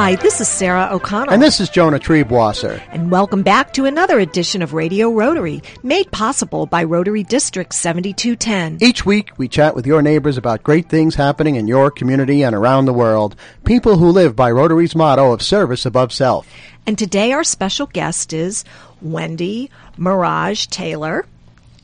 Hi, this is Sarah O'Connell. And this is Jonah Triebwasser. And welcome back to another edition of Radio Rotary, made possible by Rotary District 7210. Each week, we chat with your neighbors about great things happening in your community and around the world. People who live by Rotary's motto of service above self. And today, our special guest is Wendy Mirage Taylor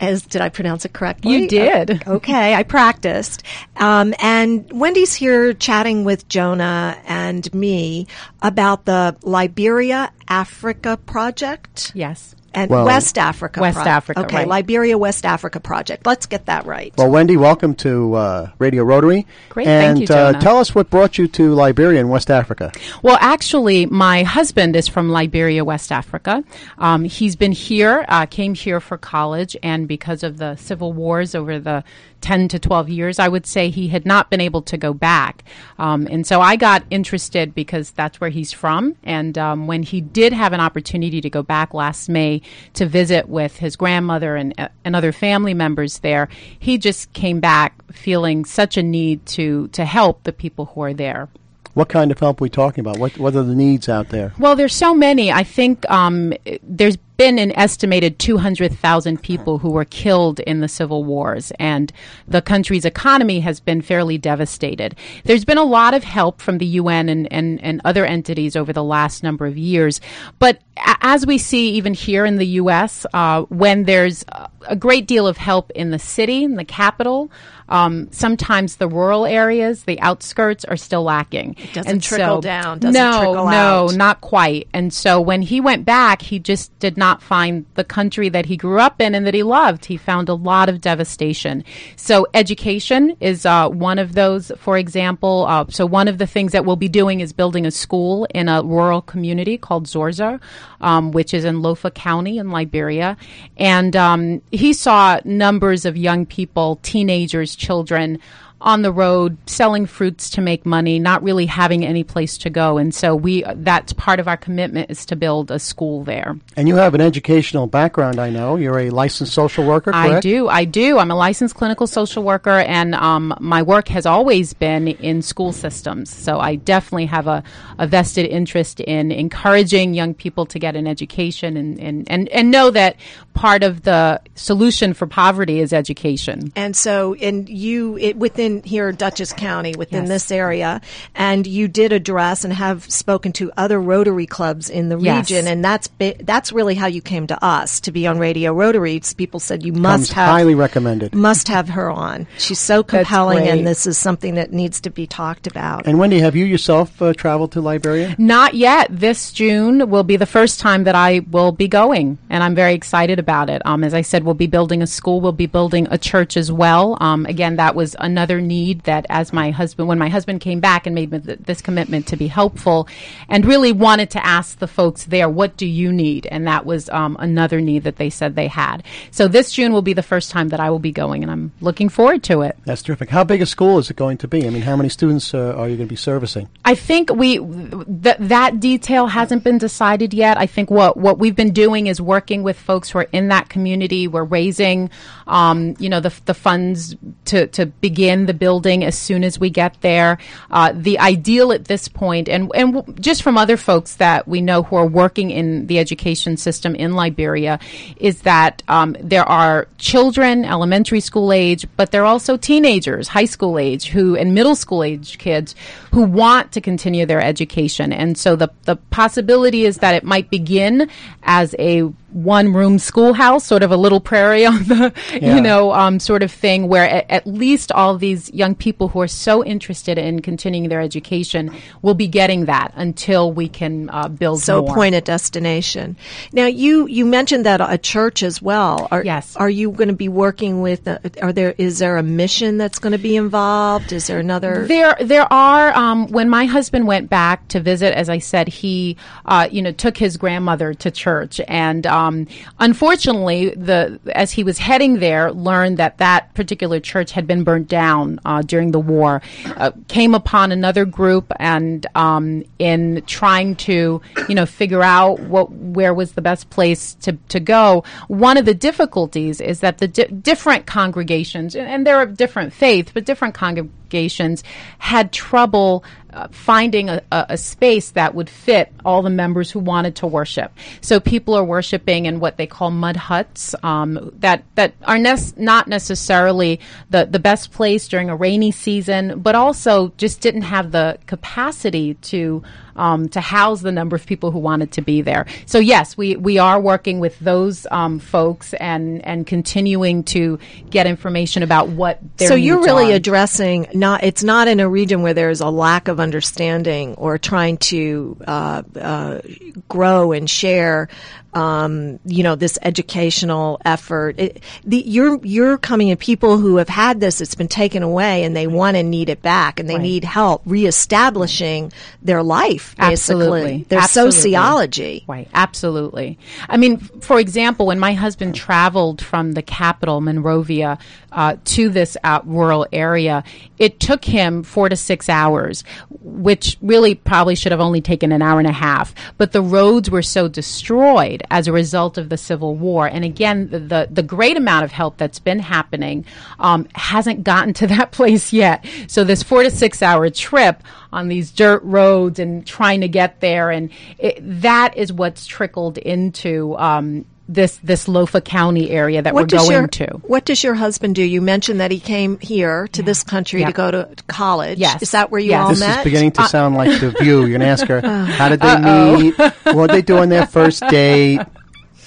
as did I pronounce it correctly? You did. Okay, I practiced. Um, and Wendy's here chatting with Jonah and me about the Liberia Africa project. Yes and well, West Africa. West Pro- Africa. Okay, right. Liberia West Africa project. Let's get that right. Well, Wendy, welcome to uh, Radio Rotary. Great, and, thank you, uh, tell us what brought you to Liberia and West Africa. Well, actually, my husband is from Liberia, West Africa. Um, he's been here, uh, came here for college, and because of the civil wars over the 10 to 12 years, I would say he had not been able to go back. Um, and so I got interested because that's where he's from. And um, when he did have an opportunity to go back last May to visit with his grandmother and, uh, and other family members there, he just came back feeling such a need to, to help the people who are there. What kind of help are we talking about? What what are the needs out there? Well, there's so many. I think um, there's been an estimated 200,000 people who were killed in the civil wars, and the country's economy has been fairly devastated. There's been a lot of help from the UN and, and, and other entities over the last number of years, but as we see even here in the U.S., uh, when there's a great deal of help in the city, in the capital, um, sometimes the rural areas, the outskirts, are still lacking. It doesn't and trickle so, down. Doesn't no, trickle no, not quite. And so when he went back, he just did not find the country that he grew up in and that he loved. He found a lot of devastation. So education is uh, one of those. For example, uh, so one of the things that we'll be doing is building a school in a rural community called Zorzor, um, which is in Lofa County in Liberia, and um, he saw numbers of young people, teenagers, children on the road selling fruits to make money, not really having any place to go. And so we that's part of our commitment is to build a school there. And you have an educational background, I know. You're a licensed social worker, correct? I do. I do. I'm a licensed clinical social worker and um, my work has always been in school systems. So I definitely have a, a vested interest in encouraging young people to get an education and, and, and, and know that part of the solution for poverty is education. And so and you it, within within here, Dutchess County, within yes. this area, and you did address and have spoken to other Rotary clubs in the yes. region, and that's that's really how you came to us to be on Radio Rotary. People said you must Comes have highly recommended, must have her on. She's so compelling, and this is something that needs to be talked about. And Wendy, have you yourself uh, traveled to Liberia? Not yet. This June will be the first time that I will be going, and I'm very excited about it. Um, as I said, we'll be building a school, we'll be building a church as well. Um, again, that was another another need that as my husband, when my husband came back and made th- this commitment to be helpful and really wanted to ask the folks there, what do you need? And that was um, another need that they said they had. So this June will be the first time that I will be going and I'm looking forward to it. That's terrific. How big a school is it going to be? I mean, how many students uh, are you going to be servicing? I think we, th- that detail hasn't been decided yet. I think what, what we've been doing is working with folks who are in that community. We're raising, um, you know, the, the funds to, to begin the building as soon as we get there. Uh, the ideal at this point, and and just from other folks that we know who are working in the education system in Liberia, is that um, there are children, elementary school age, but there are also teenagers, high school age, who and middle school age kids who want to continue their education, and so the the possibility is that it might begin as a one room schoolhouse, sort of a little prairie on the, yeah. you know, um, sort of thing where at, at, least all these young people who are so interested in continuing their education will be getting that until we can uh, build so more. point of destination. Now you, you mentioned that a church as well. Are, yes. Are you going to be working with, uh, are there, is there a mission that's going to be involved? Is there another? There, there are, um, when my husband went back to visit, as I said, he, uh, you know, took his grandmother to church and, um, um, unfortunately, the as he was heading there, learned that that particular church had been burnt down uh, during the war. Uh, came upon another group, and um, in trying to, you know, figure out what where was the best place to to go, one of the difficulties is that the di- different congregations, and they're of different faiths, but different congregations had trouble uh, finding a, a, space that would fit all the members who wanted to worship. So people are worshiping in what they call mud huts um, that that are nes- not necessarily the the best place during a rainy season, but also just didn't have the capacity to um, to house the number of people who wanted to be there. So yes, we, we are working with those um, folks and and continuing to get information about what their so you're really are. addressing not it's not in a region where there's a lack of understanding or trying to uh, uh, grow and share um, you know this educational effort it, the, you're you're coming at people who have had this it's been taken away and they want and need it back and they Right. need help reestablishing their life basically Absolutely. their Absolutely. sociology Right, absolutely. I mean, for example, when my husband traveled from the capital, Monrovia, uh, to this out rural area, it took him four to six hours, which really probably should have only taken an hour and a half. But the roads were so destroyed as a result of the Civil War. And again, the, the, great amount of help that's been happening um, hasn't gotten to that place yet. So this four to six hour trip on these dirt roads and trying to get there, and it, that is what's trickled into um, this this Lofa County area that we're going your, to. What does your husband do? You mentioned that he came here to this country Yeah. to go to college. Yes. Is that where you Yes. all This met? This is beginning Uh, to sound like The View. You're going to ask her, how did they meet? What did they do on their first date?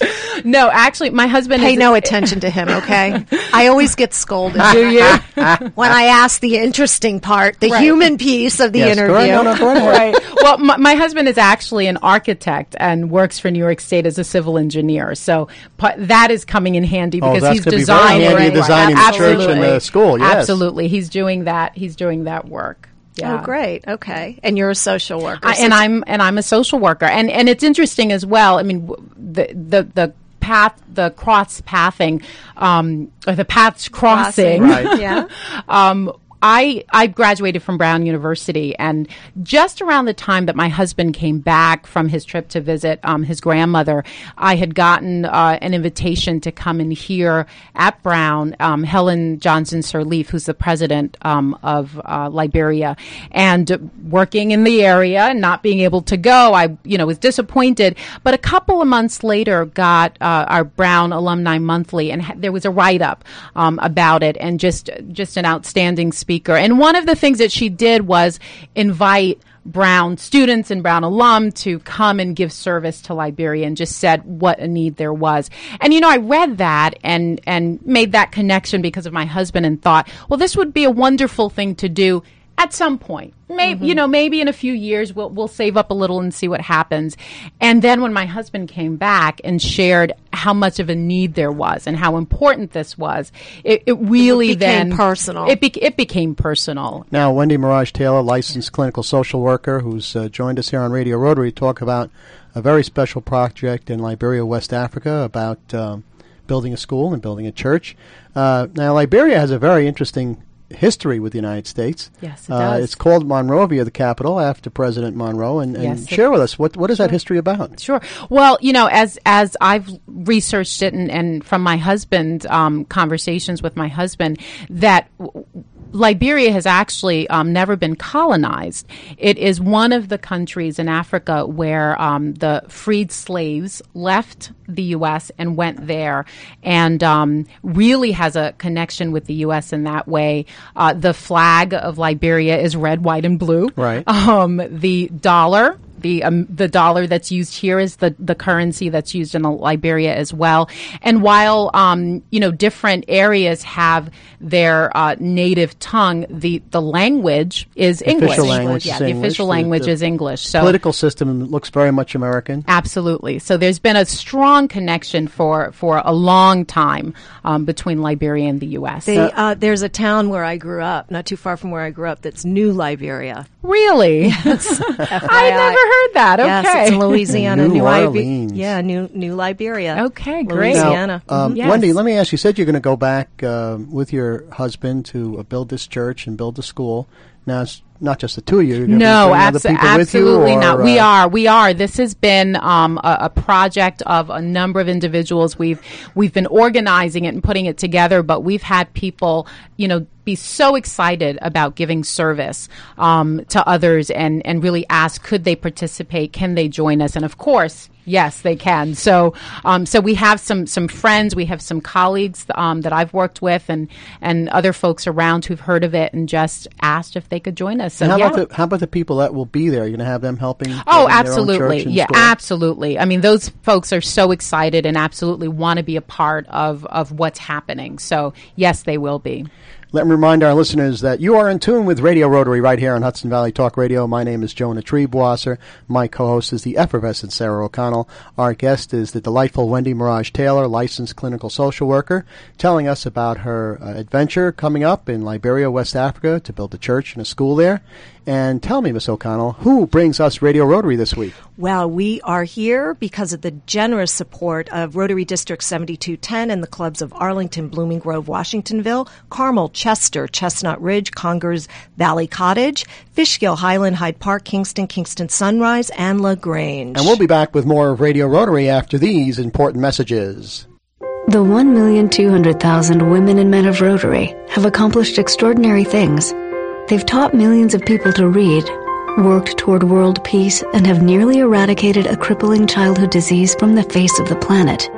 No, actually, my husband Pay is no attention to him, okay? I always get scolded Do you? when I ask the interesting part, the Right. human piece of the Yes, go interview. ahead. No, no, go ahead. right. Well, my, my husband is actually an architect and works for New York State as a civil engineer. So pa- that is coming in handy Oh, because that's he's gonna be very designing, handy right, designing the church and the absolutely. school, yes. Absolutely, he's doing that. He's doing that work. Yeah. Oh, great. Okay. And you're a social worker. I, and I'm and I'm a social worker, and and it's interesting as well. I mean, the the the path, the cross pathing, um, or the paths crossing. Right. yeah. um, I I graduated from Brown University, and just around the time that my husband came back from his trip to visit um, his grandmother, I had gotten uh, an invitation to come and hear at Brown um, Ellen Johnson Sirleaf, who's the president um, of uh, Liberia, and working in the area and not being able to go, I you know was disappointed. But a couple of months later, got uh, our Brown Alumni Monthly, and ha- there was a write up um, about it, and just just an outstanding speaker. And one of the things that she did was invite. Brown students and Brown alum to come and give service to Liberia and just said what a need there was. And you know, I read that and and made that connection because of my husband and thought, well, this would be a wonderful thing to do at some point. Maybe you know, maybe in a few years we'll we'll save up a little and see what happens. And then when my husband came back and shared how much of a need there was and how important this was, it, it really became then personal. It, be, it became personal. Now, Wendy Mirage Taylor, licensed clinical social worker, who's uh, joined us here on Radio Rotary to talk about a very special project in Liberia, West Africa, about um, building a school and building a church. Uh, now, Liberia has a very interesting history with the United States. Yes, it uh, does. It's called Monrovia, the capital, after President Monroe. And, and Yes, share with us what what is that history about? Sure. Well, you know, as as I've researched it, and, and from my husband, um, conversations with my husband, that w- Liberia has actually um, never been colonized. It is one of the countries in Africa where um, the freed slaves left the U.S. and went there, and um, really has a connection with the U.S. in that way. Uh, the flag of Liberia is red, white, and blue. Right. Um, the dollar the um, the dollar that's used here is the the currency that's used in Liberia as well. And while um, you know different areas have their uh, native tongue, the the language is English. official language yeah, is the English. official language the is English. So Political system looks very much American. Absolutely. So there's been a strong connection for for a long time um, between Liberia and the U.S. They, uh, there's a town where I grew up, not too far from where I grew up, that's New Liberia. really, I had never heard that. Yes, Okay. it's in Louisiana. New Libe- Orleans. Yeah, New New Liberia. Okay, great. Now, Louisiana. um, Yes. Wendy, let me ask you. You said you're going to go back uh, with your husband to uh, build this church and build the school. Now it's not just the two of you. No, bringing other abso- people with you, absolutely or, not. We uh, are, we are. This has been um, a, a project of a number of individuals. We've we've been organizing it and putting it together, but we've had people, you know, be so excited about giving service um, to others and and really ask, could they participate? Can they join us? And of course. Yes, they can. So, um, so we have some some friends, we have some colleagues um, that I've worked with, and and other folks around who've heard of it and just asked if they could join us. So, And how yeah. about the how about the people that will be there? You're going to have them helping. Oh, building their own absolutely. Yeah, school? absolutely. I mean, those folks are so excited and absolutely want to be a part of, of what's happening. So, yes, they will be. Let me remind our listeners that you are in tune with Radio Rotary right here on Hudson Valley Talk Radio. My name is Jonah Triebwasser. My co-host is the effervescent Sarah O'Connell. Our guest is the delightful Wendy Mirage Taylor, licensed clinical social worker, telling us about her uh, adventure coming up in Liberia, West Africa, to build a church and a school there. And tell me, Miss O'Connell, who brings us Radio Rotary this week? Well, we are here because of the generous support of Rotary District 7210 and the clubs of Arlington, Blooming Grove, Washingtonville, Carmel, Chester, Chestnut Ridge, Congers, Valley Cottage, Fishkill, Highland, Hyde Park, Kingston, Kingston Sunrise, and LaGrange. And we'll be back with more of Radio Rotary after these important messages. The 1,200,000 women and men of Rotary have accomplished extraordinary things. They've taught millions of people to read, worked toward world peace, and have nearly eradicated a crippling childhood disease from the face of the planet.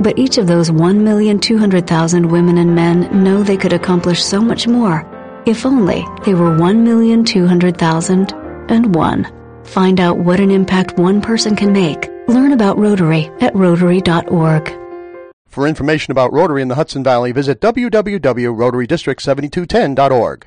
But each of those 1,200,000 women and men know they could accomplish so much more if only they were 1,200,001. Find out what an impact one person can make. Learn about Rotary at Rotary.org. For information about Rotary in the Hudson Valley, visit www.rotarydistrict7210.org.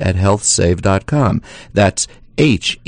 at healthsave.com. That's H-E-A-L-T-H-S-A-V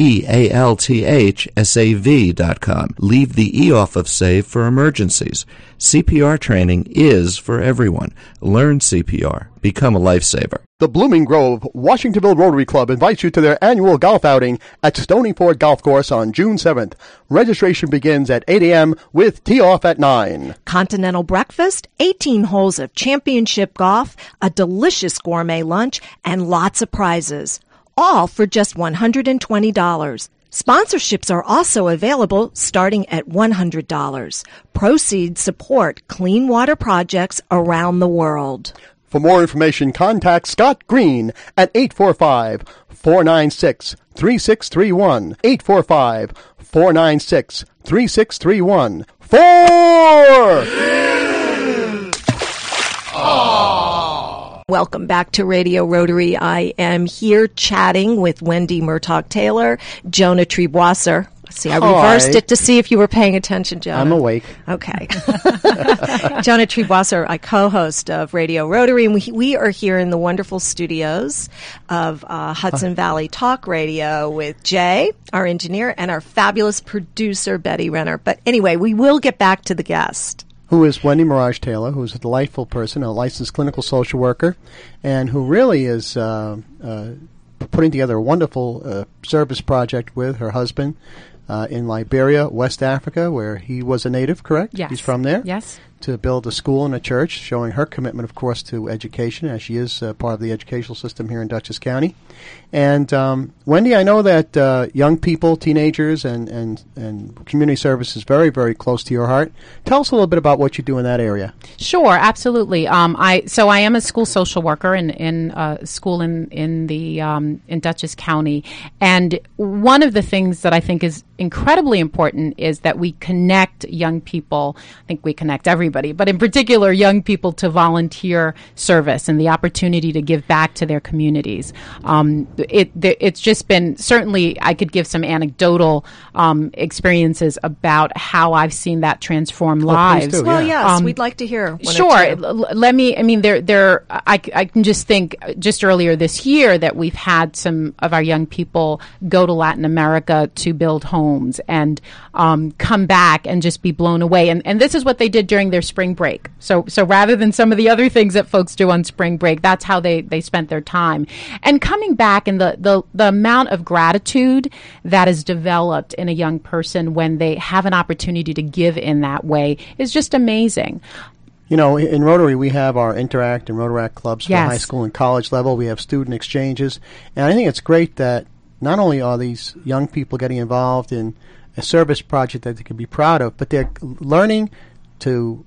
dot com. Leave the E off of save for emergencies. CPR training is for everyone. Learn CPR. Become a lifesaver. The Blooming Grove Washingtonville Rotary Club invites you to their annual golf outing at Stony Ford Golf Course on June 7th. Registration begins at 8 a.m. with tee off at 9. Continental breakfast, 18 holes of championship golf, a delicious gourmet lunch, and lots of prizes. All for just $120. Sponsorships are also available starting at $100. Proceeds support clean water projects around the world. For more information, contact Scott Green at 845 496 3631. 845 496 3631. Four! Welcome back to Radio Rotary. I am here chatting with Wendy Murtaugh Taylor, Jonah Triebwasser. See, I Hi. reversed it to see if you were paying attention, Jonah. I'm awake. Okay. Jonah Triebwasser, I co-host of Radio Rotary, and we, we are here in the wonderful studios of uh, Hudson Valley Talk Radio with Jay, our engineer, and our fabulous producer, Betty Renner. But anyway, we will get back to the guest. Who is Wendy Mirage Taylor, who's a delightful person, a licensed clinical social worker, and who really is uh, uh, putting together a wonderful uh, service project with her husband uh, in Liberia, West Africa, where he was a native, correct? Yes. He's from there? Yes. To build a school and a church, showing her commitment, of course, to education, as she is uh, part of the educational system here in Dutchess County. And um, Wendy, I know that uh, young people, teenagers, and, and, and community service is very, very close to your heart. Tell us a little bit about what you do in that area. Sure, absolutely. Um, I so I am a school social worker in in uh, school in in the um, in Dutchess County, and one of the things that I think is incredibly important is that we connect young people. I think we connect everybody everybody, but in particular young people to volunteer service and the opportunity to give back to their communities. Um, it, it's just been certainly I could give some anecdotal um, experiences about how I've seen that transform Oh, lives. please do, Well, yeah. yes, we'd like to hear. one Sure. two. L- l- let me. I mean, there. There. I, c- I can just think. uh, Just earlier this year, that we've had some of our young people go to Latin America to build homes and um, come back and just be blown away. And and this is what they did during their spring break. So so rather than some of the other things that folks do on spring break, that's how they they spent their time. And coming back and the the the amount of gratitude that is developed in a young person when they have an opportunity to give in that way is just amazing. You know, in Rotary, we have our Interact and Rotaract clubs for Yes. high school and college level. We have student exchanges. And I think it's great that not only are these young people getting involved in a service project that they can be proud of, but they're learning to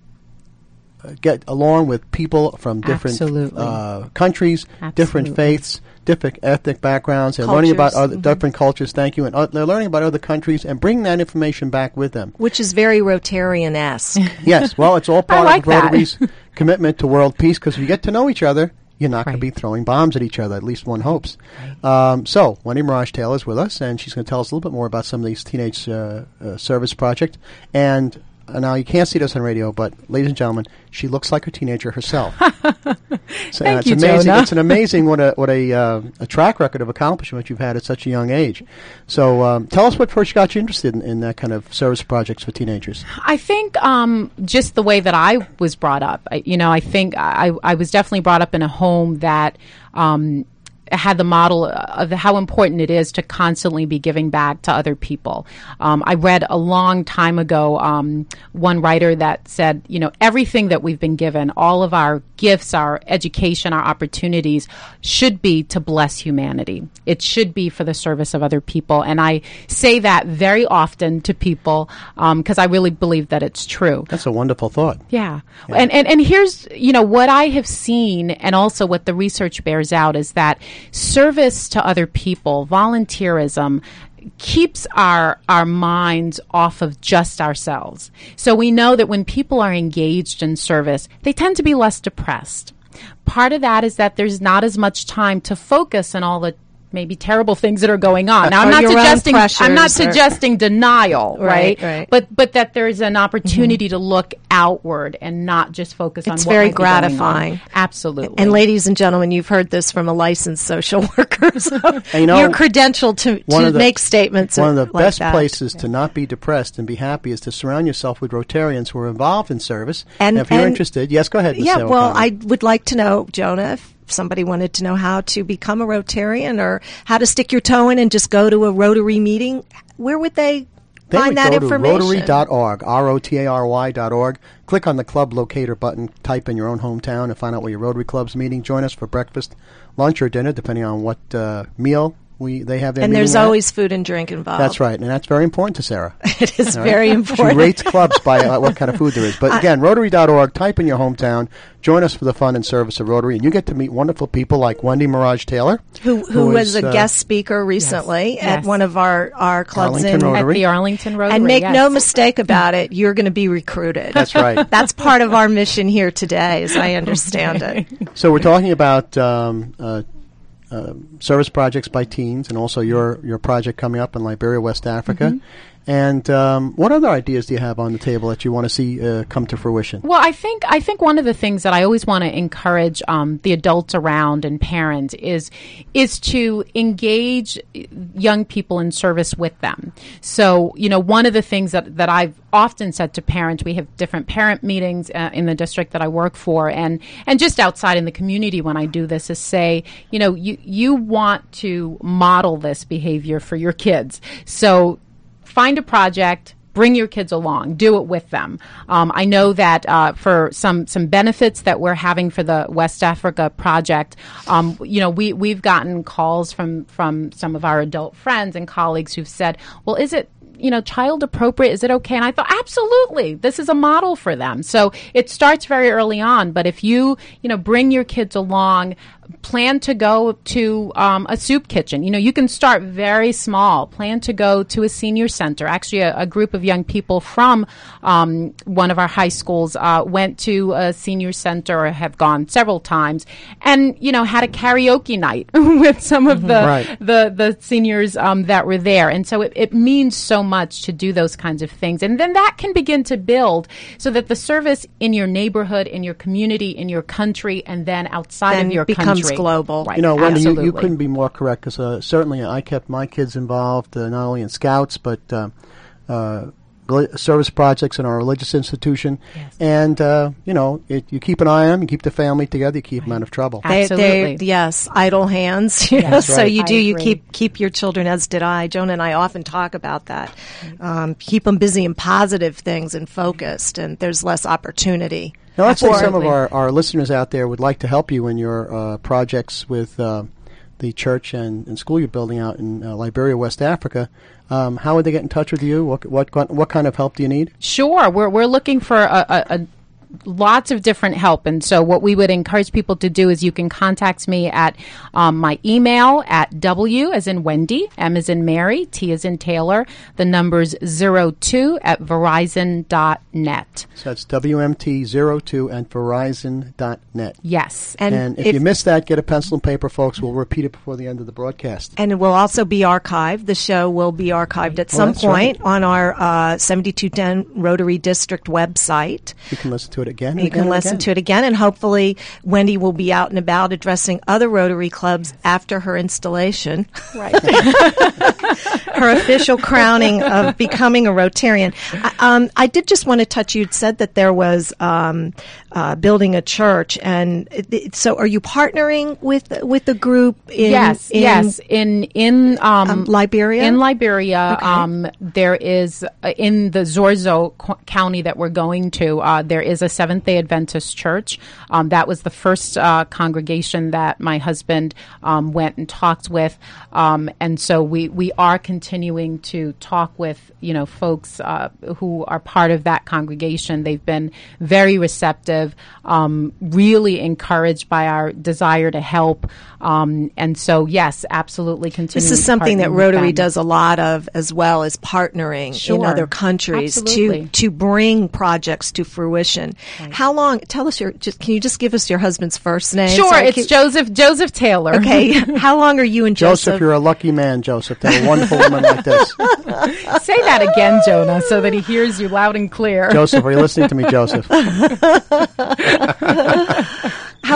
get along with people from different uh, countries, different faiths, different ethnic backgrounds. They're learning about Cultures. other different cultures. Thank you, and uh, they're learning about other countries and bringing that information back with them. Which is very Rotarian esque. Yes, well, it's all part like of that. Rotary's commitment to world peace because if you get to know each other, you're not going to be throwing bombs at each other. At least one hopes. Um, so, Wendy Mirage Taylor is with us, and she's going to tell us a little bit more about some of these teenage uh, uh, service projects. And uh, now you can't see this on radio, but ladies and gentlemen, she looks like a teenager herself. so, uh, Thank it's you, amazing. Jonah. It's an amazing what a what a uh, a track record of accomplishment you've had at such a young age. So, um, tell us what first got you interested in, in that kind of service projects for teenagers. I think um, just the way that I was brought up. I, you know, I think I, I was definitely brought up in a home that um, had the model of how important it is to constantly be giving back to other people. Um, I read a long time ago um, one writer that said, you know, everything that we've been given, all of our gifts, our education, our opportunities, should be to bless humanity. It should be for the service of other people, and I say that very often to people because I really believe that it's true. That's a wonderful thought. Yeah. And, and and here's, you know, what I have seen and also what the research bears out is that service to other people, volunteerism keeps our our minds off of just ourselves. So we know that when people are engaged in service, they tend to be less depressed. Part of that is that there's not as much time to focus on all the maybe terrible things that are going on. Uh, now I'm not suggesting I'm not pressures or- suggesting denial, Right, right? right. But but that there's an opportunity mm-hmm. to look outward and not just focus on It's what very might be going on. gratifying. Absolutely. And ladies and gentlemen, you've heard this from a licensed social worker. So you know, you're credentialed to, one to the- make statements. One of the like best that. places to not be depressed and be happy is to surround yourself with Rotarians who are involved in service. And- if you're and- interested, yes, go ahead. Ms. Yeah, Sarah well, O'Connor. I would like to know, Jonah, if somebody wanted to know how to become a Rotarian or how to stick your toe in and just go to a Rotary meeting, where would they, They find would that go information? to rotary.org, R-O-T-A-R-Y dot org. Click on the club locator button, type in your own hometown, and find out where your Rotary Club's meeting. Join us for breakfast, lunch, or dinner, depending on what uh, meal we they have their and there's at. always food and drink involved. That's right, and that's very important to Sarah. It is All right? very important. She rates clubs by uh, what kind of food there is. But again, Rotary.org, type in your hometown, join us for the fun and service of Rotary, and you get to meet wonderful people like Wendy Mirage Taylor, who, who was is, a uh, guest speaker recently at Yes. one of our, our clubs Arlington in, Rotary. at the Arlington Rotary. and make yes. no mistake about it, you're going to be recruited. That's right. That's part of our mission here today, as I understand it. So we're talking about um, uh, service projects by teens, and also your your project coming up in Liberia, West Africa. Mm-hmm. And um, what other ideas do you have on the table that you want to see uh, come to fruition? Well, I think I think one of the things that I always want to encourage um, the adults around and parents is is to engage young people in service with them. So, you know, one of the things that that I've often said to parents, we have different parent meetings uh, in the district that I work for, and and just outside in the community when I do this is say, you know, you you want to model this behavior for your kids. So find a project bring your kids along do it with them um, i know that uh, for some some benefits that we're having for the west africa project um, you know we we've gotten calls from from some of our adult friends and colleagues who've said well is it you know, child appropriate? Is it okay? And I thought, absolutely, this is a model for them. So it starts very early on. But if you, you know, bring your kids along, plan to go to um, a soup kitchen. You know, you can start very small. Plan to go to a senior center. Actually, a, a group of young people from um, one of our high schools uh, went to a senior center or have gone several times, and you know, had a karaoke night with some of the Right. the the seniors um, that were there. And so it, it means so much to do those kinds of things, and then that can begin to build so that the service in your neighborhood, in your community, in your country, and then outside Then of your becomes global. Right. You know, Wendy, you, you couldn't be more correct because uh, certainly I kept my kids involved uh, not only in scouts but uh, uh, reli- service projects in our religious institution. Yes. And uh, you know, it, you keep an eye on them, you keep the family together, you keep them out of trouble. Ab- They, Absolutely. they, yes, idle hands. you know, Yes. so you do. You keep keep your children, as did I. Joan and I often talk about that. Um, keep them busy in positive things and focused, and there's less opportunity. Now, let's say some of our, our listeners out there would like to help you in your uh, projects with uh, the church and, and school you're building out in uh, Liberia, West Africa. Um, how would they get in touch with you? What, what what kind of help do you need? Sure, we're we're looking for a, a, a lots of different help, and so what we would encourage people to do is you can contact me at um, my email at w as in Wendy, m as in Mary, t as in Taylor. The number's zero two at verizon.net. So that's WMT02 at Verizon.net. Yes, And, And, if, you missed that, get a pencil and paper, folks. We'll repeat it before the end of the broadcast. and it will also be archived. The show will be archived at Oh, some that's right. point on our uh, 7210 Rotary District website. You can listen to it again. You again can listen again. to it again, and hopefully Wendy will be out and about addressing other Rotary clubs after her installation. right. her official crowning of becoming a Rotarian. I, um, I did just want to touch. You'd said that there was um, uh, building a church, and it- it- so are you partnering with with the group? In, yes, in, yes. In in um, Um, Liberia? in Liberia, Okay. um, there is uh, in the Zorzor co- county that we're going to. Uh, there is a Seventh Day Adventist church. Um, that was the first uh, congregation that my husband um, went and talked with, um, and so we we are continuing to talk with you know folks uh, who are part of that congregation. They've been very receptive, um, really encouraged by our desire to help, um, and so yes, absolutely continue. This is something that Rotary does a lot of as well as partnering in other countries Absolutely. to to bring projects to fruition. How long? Tell us your. Just, can you just give us your husband's first name? Sure, So it's keep- Joseph Joseph Taylor. Okay, how long are you and Joseph, Joseph? you're a lucky man, Joseph, to have a wonderful woman like this. Say that again, Jonah, so that he hears you loud and clear. Joseph, are you listening to me, Joseph?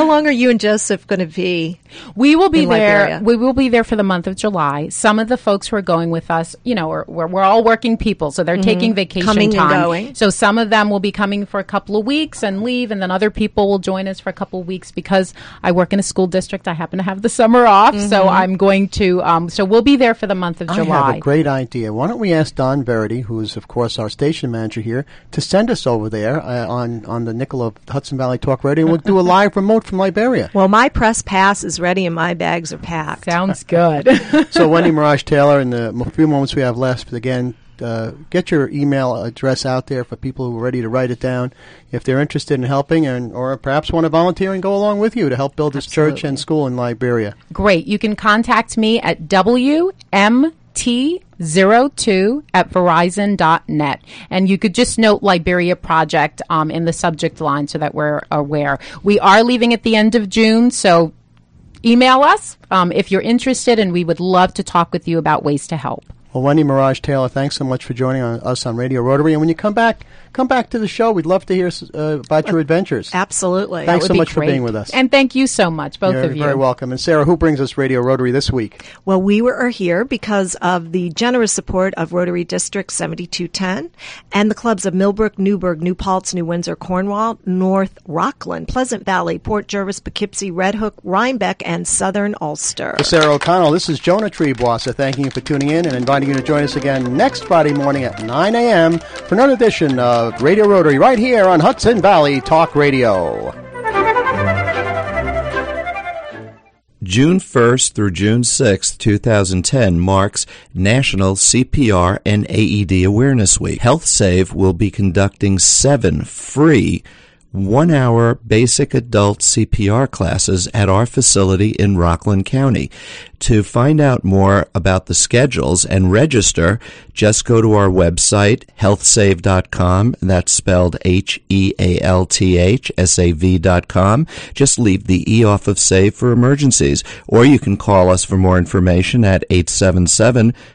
how long are you and Joseph going to be? We will be in there. Liberia. We will be there for the month of July. Some of the folks who are going with us, you know, are, we're, we're all working people, so they're taking vacation Mm-hmm. Coming and time. going. So some of them will be coming for a couple of weeks and leave, and then other people will join us for a couple of weeks because I work in a school district. I happen to have the summer off, so Mm-hmm. I'm going to. Um, so we'll be there for the month of I July. have a great idea. Why don't we ask Don Verity, who is, of course, our station manager here, to send us over there uh, on, on the nickel of Hudson Valley Talk Radio, and we'll do a live remote from Liberia. Well, my press pass is ready and my bags are packed. Sounds good. So, Wendy Mirage Taylor, in the few moments we have left, again, uh, get your email address out there for people who are ready to write it down if they're interested in helping and or perhaps want to volunteer and go along with you to help build this church and school in Liberia. Great. You can contact me at WMT02 at verizon.net. And you could just note Liberia Project um, in the subject line so that we're aware. We are leaving at the end of June, so email us um, if you're interested, and we would love to talk with you about ways to help. Well, Wendy Mirage Taylor, thanks so much for joining us on Radio Rotary. And when you come back, come back to the show. We'd love to hear uh, about your adventures. Absolutely. Thanks so be much for being with us. And thank you so much, both You're of you. very welcome. And Sarah, who brings us Radio Rotary this week? Well, we were are here because of the generous support of Rotary District 7210 and the clubs of Millbrook, Newburgh, New Paltz, New Windsor, Cornwall, North Rockland, Pleasant Valley, Port Jervis, Poughkeepsie, Red Hook, Rhinebeck, and Southern Ulster. For Sarah O'Connell, this is Jonah Triebwasser thanking you for tuning in and inviting you to join us again next Friday morning at 9 a.m. for another edition of Radio Rotary right here on Hudson Valley Talk Radio. June 1st through June 6th, 2010 marks National CPR and AED Awareness Week. HealthSave will be conducting seven free one hour basic adult CPR classes at our facility in Rockland County. To find out more about the schedules and register, just go to our website, healthsave.com. That's spelled H-E-A-L-T-H, S-A-V.com. Just leave the E off of save for emergencies. Or you can call us for more information at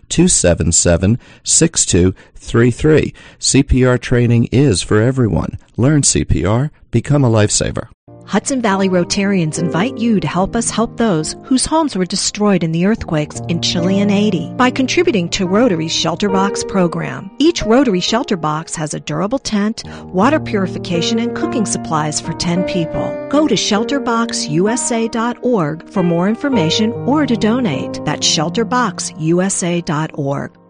877-277-6233. CPR training is for everyone. Learn CPR. Become a lifesaver. Hudson Valley Rotarians invite you to help us help those whose homes were destroyed in the earthquakes in Chile and Haiti by contributing to Rotary's Shelter Box program. Each Rotary Shelter Box has a durable tent, water purification, and cooking supplies for 10 people. Go to shelterboxusa.org for more information or to donate. That's shelterboxusa.org.